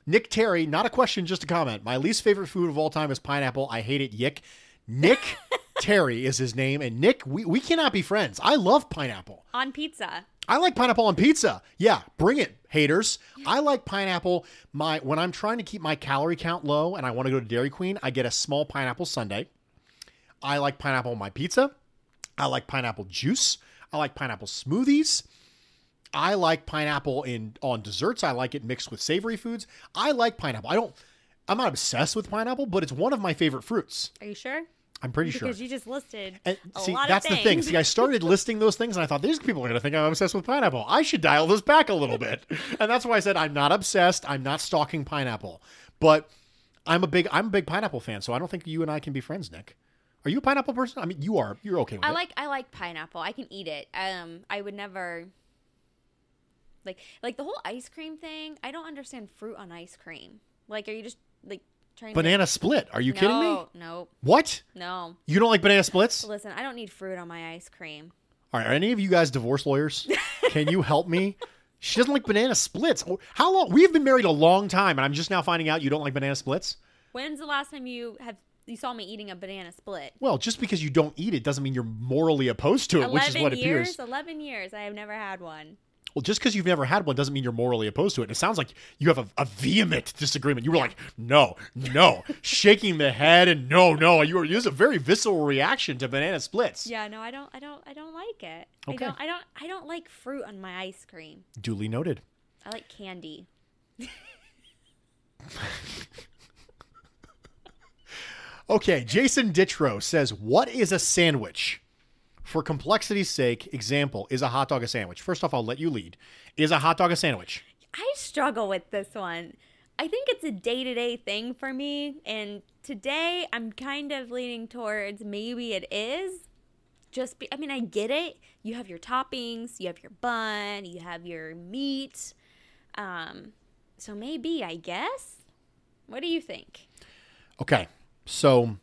Nick Terry, not a question, just a comment. My least favorite food of all time is pineapple. I hate it. Yick. Nick Terry is his name, and Nick, we, we cannot be friends. I love pineapple. on pizza. I like pineapple on pizza. Yeah, bring it, haters. I like pineapple. My when I'm trying to keep my calorie count low and I want to go to Dairy Queen, I get a small pineapple sundae. I like pineapple on my pizza. I like pineapple juice. I like pineapple smoothies. I like pineapple in on desserts. I like it mixed with savory foods. I like pineapple. I don't I'm not obsessed with pineapple, but it's one of my favorite fruits. Are you sure? I'm pretty sure. Because you just listed And a see, lot that's of the thing. See, I started listing those things, and I thought these people are going to think I'm obsessed with pineapple. I should dial this back a little bit, and that's why I said I'm not obsessed. I'm not stalking pineapple, but I'm a big I'm a big pineapple fan. So I don't think you and I can be friends, Nick. Are you a pineapple person? I mean, you are. You're okay with I it. like I like pineapple. I can eat it. Um, I would never like like the whole ice cream thing. I don't understand fruit on ice cream. Like, are you just like trying banana split. Are you to? kidding me? No, no, What? no. You don't like banana splits? Listen, I don't need fruit on my ice cream. All right, are any of you guys divorce lawyers? Can you help me? She doesn't like banana splits. Oh, How long? We've been married a long time, and I'm just now finding out you don't like banana splits. When's the last time you have you saw me eating a banana split? Well, just because you don't eat it doesn't mean you're morally opposed to it, which is what years. appears. Eleven years. I have never had one. Well, just because you've never had one doesn't mean you're morally opposed to it. And it sounds like you have a, a vehement disagreement. You were like, no, no, shaking the head and no, no. You were it was a very visceral reaction to banana splits. Yeah, no, I don't, I don't, I don't like it. Okay. I don't, I don't, I don't like fruit on my ice cream. Duly noted. I like candy. Okay, Jason Ditro says, What is a sandwich? For complexity's sake, example, is a hot dog a sandwich? First off, I'll let you lead. Is a hot dog a sandwich? I struggle with this one. I think it's a day to day thing for me. And today I'm kind of leaning towards maybe it is. Just be, I mean, I get it. You have your toppings, you have your bun, you have your meat. Um, so maybe, I guess. What do you think? Okay, so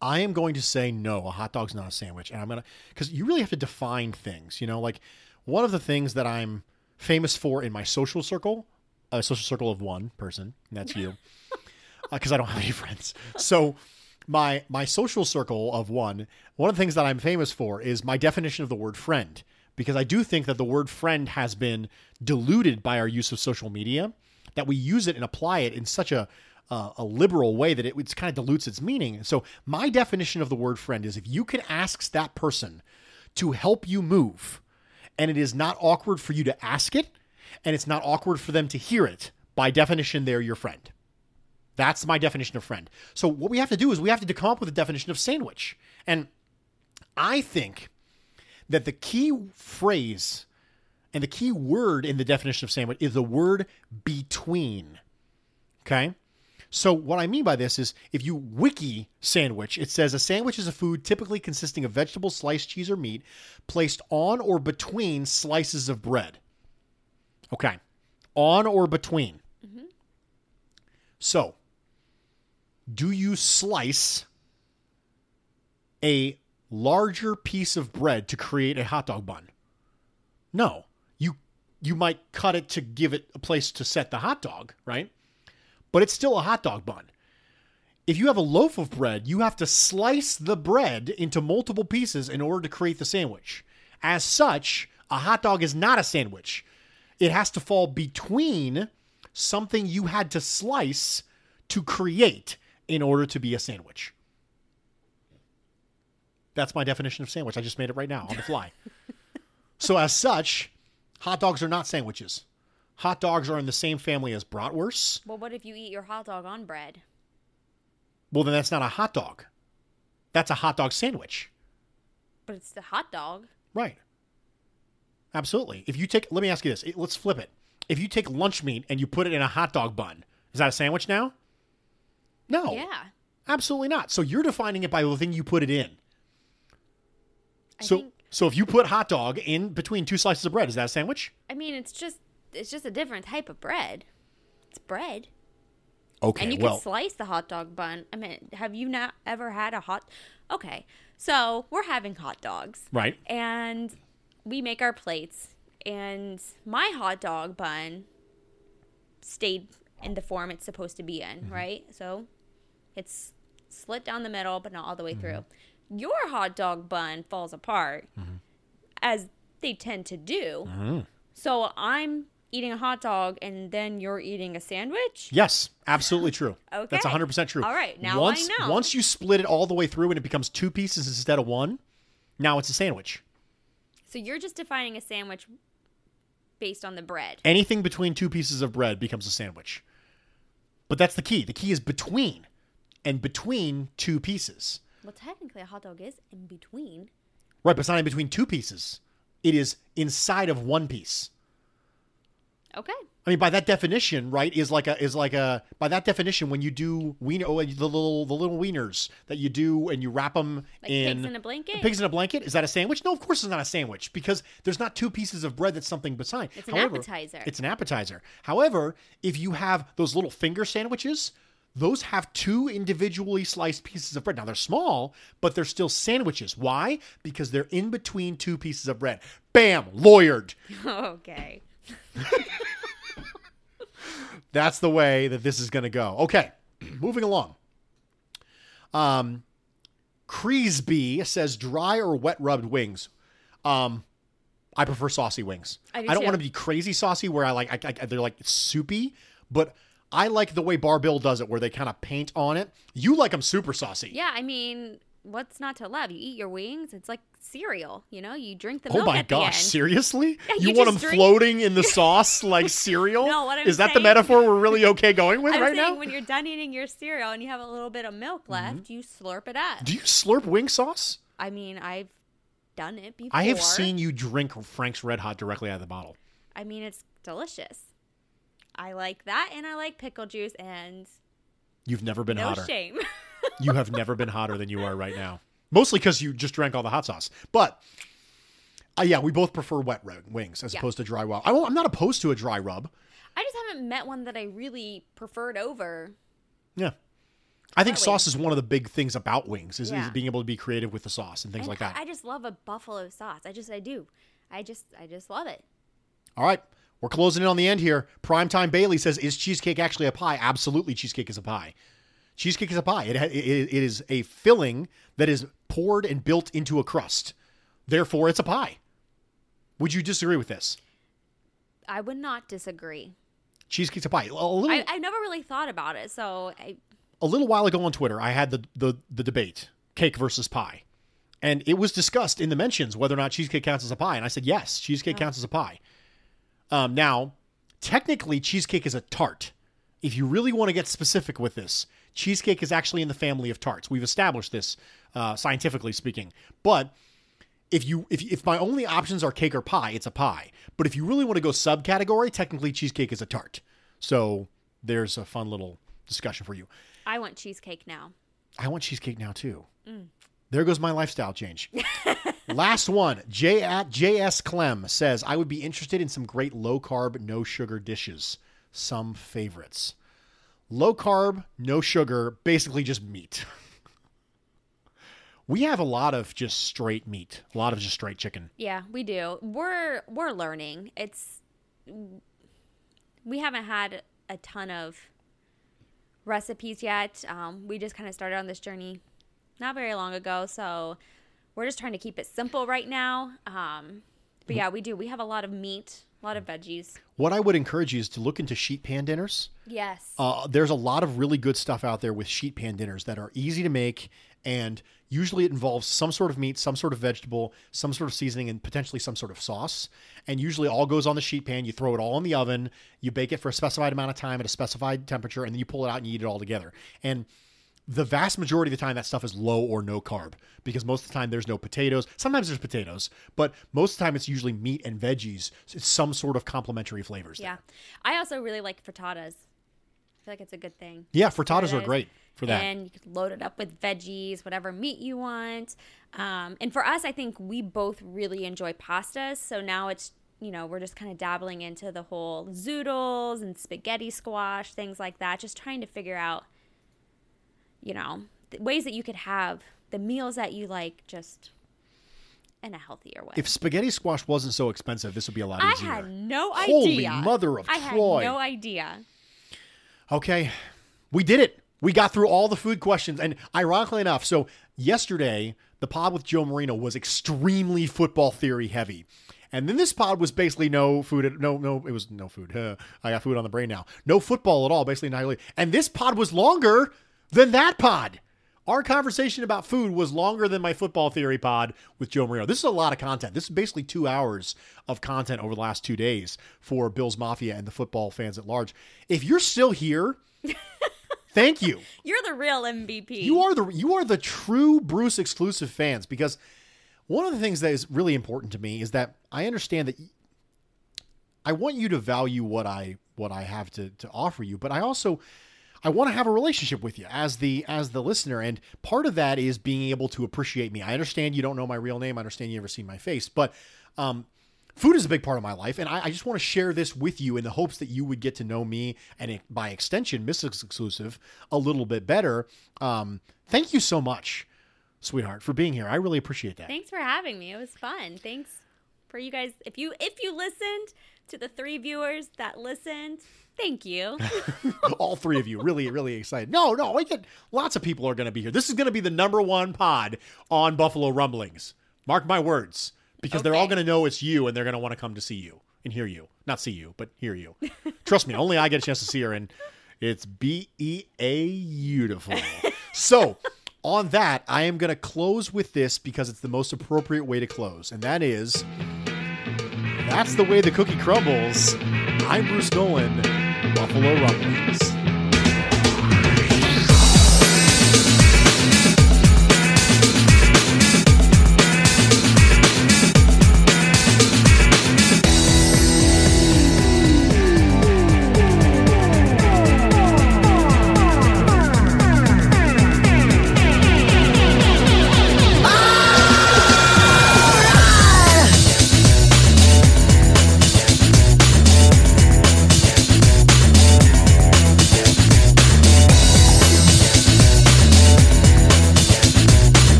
I am going to say no, a hot dog's not a sandwich. And I'm going to, because you really have to define things, you know, like one of the things that I'm famous for in my social circle, a social circle of one person, and that's you, uh, because I don't have any friends. So, my my social circle of one, one of the things that I'm famous for is my definition of the word friend, because I do think that the word friend has been diluted by our use of social media, that we use it and apply it in such a uh, a liberal way that it, it's kind of dilutes its meaning. So my definition of the word friend is if you can ask that person to help you move, and it is not awkward for you to ask it, and it's not awkward for them to hear it, by definition, they're your friend. That's my definition of friend. So what we have to do is we have to come up with a definition of sandwich. And I think that the key phrase and the key word in the definition of sandwich is the word between. Okay? So what I mean by this is if you wiki sandwich, it says a sandwich is a food typically consisting of vegetables, sliced cheese or meat placed on or between slices of bread. Okay. On or between. So, do you slice a larger piece of bread to create a hot dog bun? No. You you might cut it to give it a place to set the hot dog, right? But it's still a hot dog bun. If you have a loaf of bread, you have to slice the bread into multiple pieces in order to create the sandwich. As such, a hot dog is not a sandwich. It has to fall between something you had to slice to create in order to be a sandwich. That's my definition of sandwich. I just made it right now on the fly. so, as such, hot dogs are not sandwiches. Hot dogs are in the same family as bratwursts. Well, what if you eat your hot dog on bread? Well, then that's not a hot dog. That's a hot dog sandwich. But it's the hot dog. Right. Absolutely. If you take, let me ask you this. Let's flip it. If you take lunch meat and you put it in a hot dog bun, is that a sandwich now? No. Yeah. Absolutely not. So you're defining it by the thing you put it in. I so think, so if you put hot dog in between two slices of bread, is that a sandwich? I mean, it's just it's just a different type of bread. It's bread. Okay. and you well, can slice the hot dog bun. I mean, have you not ever had a hot? Okay, so we're having hot dogs, right. and we make our plates, and my hot dog bun stayed in the form it's supposed to be in, mm-hmm. right? So it's slit down the middle, but not all the way mm-hmm. through. Your hot dog bun falls apart, mm-hmm. as they tend to do. So I'm eating a hot dog, and then you're eating a sandwich. Yes, absolutely true. That's 100% true. All right, now I once, know. Once you split it all the way through and it becomes two pieces instead of one, now it's a sandwich. So you're just defining a sandwich based on the bread. Anything between two pieces of bread becomes a sandwich. But that's the key. The key is between and between two pieces. Well, technically, a hot dog is in between. Right, but it's not in between two pieces. It is inside of one piece. Okay. I mean, by that definition, right, is like a is like a by that definition when you do wiener oh, the little the little wieners that you do and you wrap them Like in pigs in a blanket? Pigs in a blanket is that a sandwich? No, of course it's not a sandwich because there's not two pieces of bread that's something beside. It's an However, appetizer. It's an appetizer. However, if you have those little finger sandwiches, those have two individually sliced pieces of bread. Now they're small, but they're still sandwiches. Why? Because they're in between two pieces of bread. Bam, lawyered. okay. That's the way that this is going to go. Okay, moving along. Um, Creasby says dry or wet rubbed wings. Um, I prefer saucy wings. I do don't want to be crazy saucy where I like I, I, they're like soupy, but I like the way Bar Bill does it where they kind of paint on it. You like them super saucy. Yeah, I mean, what's not to love? You eat your wings, it's like cereal, you know? You drink the Oh milk my at the end. gosh, seriously? Yeah, you you want them drink- floating in the sauce like cereal? No, what I'm Is that the metaphor we're really okay going with I'm right saying now? when you're done eating your cereal and you have a little bit of milk mm-hmm. left, you slurp it up. Do you slurp wing sauce? I mean, I've done it before. I have seen you drink Frank's Red Hot directly out of the bottle. I mean, it's delicious. I like that, and I like pickle juice, and You've never been no hotter. shame. You have never been hotter than you are right now. Mostly because you just drank all the hot sauce. But uh, yeah, we both prefer wet wings as Yeah. opposed to dry rub. I I'm not opposed to a dry rub. I just haven't met one that I really preferred over. Yeah. I think sauce is one of the big things about wings is, is being able to be creative with the sauce and things And like that. I, I just love a buffalo sauce. I just, I do. I just, I just love it. All right. We're closing in on the end here. Primetime Bailey says, Is cheesecake actually a pie? Absolutely, cheesecake is a pie. Cheesecake is a pie. It, ha- it, it is a filling that is poured and built into a crust. Therefore, it's a pie. Would you disagree with this? I would not disagree. Cheesecake's a pie. A little, I, I never really thought about it, so I, a little while ago on Twitter, I had the, the, the debate cake versus pie. And it was discussed in the mentions whether or not cheesecake counts as a pie. And I said, yes, cheesecake counts as a pie. Um, now, technically, cheesecake is a tart. If you really want to get specific with this, cheesecake is actually in the family of tarts. We've established this uh, scientifically speaking. But if you if, if my only options are cake or pie, it's a pie. But if you really want to go subcategory, technically cheesecake is a tart. So there's a fun little discussion for you. I want cheesecake now. I want cheesecake now too. There goes my lifestyle change. Last one, J at JS Clem says I would be interested in some great low carb, no sugar dishes. Some favorites. Low carb, no sugar, basically just meat. we have a lot of just straight meat, a lot of just straight chicken. Yeah, we do. We're we're learning. It's we haven't had a ton of recipes yet. Um, we just kind of started on this journey not very long ago, so we're just trying to keep it simple right now. Um, but yeah, we do. We have a lot of meat, a lot of veggies. What I would encourage you is to look into sheet pan dinners. Yes. Uh, there's a lot of really good stuff out there with sheet pan dinners that are easy to make, and usually it involves some sort of meat, some sort of vegetable, some sort of seasoning, and potentially some sort of sauce. And usually all goes on the sheet pan. You throw it all in the oven, you bake it for a specified amount of time at a specified temperature, and then you pull it out and you eat it all together. And the vast majority of the time, that stuff is low or no carb because most of the time there's no potatoes. Sometimes there's potatoes, but most of the time it's usually meat and veggies. So it's some sort of complementary flavors. yeah. I also really like frittatas. I feel like it's a good thing. Yeah, frittatas are great for that. And you can load it up with veggies, whatever meat you want. Um, and for us, I think we both really enjoy pastas. So now it's, you know, we're just kind of dabbling into the whole zoodles and spaghetti squash, things like that. Just trying to figure out, you know, the ways that you could have the meals that you like just in a healthier way. If spaghetti squash wasn't so expensive, this would be a lot easier. I had no idea. Holy mother of I Troy. had no idea. Okay, we did it. We got through all the food questions, and ironically enough, so yesterday the pod with Joe Marino was extremely football theory heavy, and then this pod was basically no food. No, no, it was no food. I got food on the brain now. No football at all. Basically, not And this pod was longer than that pod. Our conversation about food was longer than my football theory pod with Joe Marino. This is a lot of content. This is basically two hours of content over the last two days for Bills Mafia and the football fans at large. If you're still here, thank you. You're the real MVP. You are the you are the true Bruce exclusive fans because one of the things that is really important to me is that I understand that I want you to value what I what I have to to offer you, but I also I want to have a relationship with you as the as the listener, and part of that is being able to appreciate me. I understand you don't know my real name. I understand you never seen my face, but um, food is a big part of my life, and I, I just want to share this with you in the hopes that you would get to know me and it, by extension, Mrs. Exclusive, a little bit better. Um, thank you so much, sweetheart, for being here. I really appreciate that. Thanks for having me. It was fun. Thanks for you guys. If you if you listened to the three viewers that listened, thank you. All three of you really, really excited. No, no, I get lots of people are going to be here. This is going to be the number one pod on Buffalo Rumblings. Mark my words. because they're all going to know it's you and they're going to want to come to see you and hear you. Not see you, but hear you. Trust me, only I get a chance to see her, and it's B E A beautiful. so, on that, I am going to close with this because it's the most appropriate way to close, and that is that's the way the cookie crumbles. I'm Bruce Nolan, Buffalo Rumblings.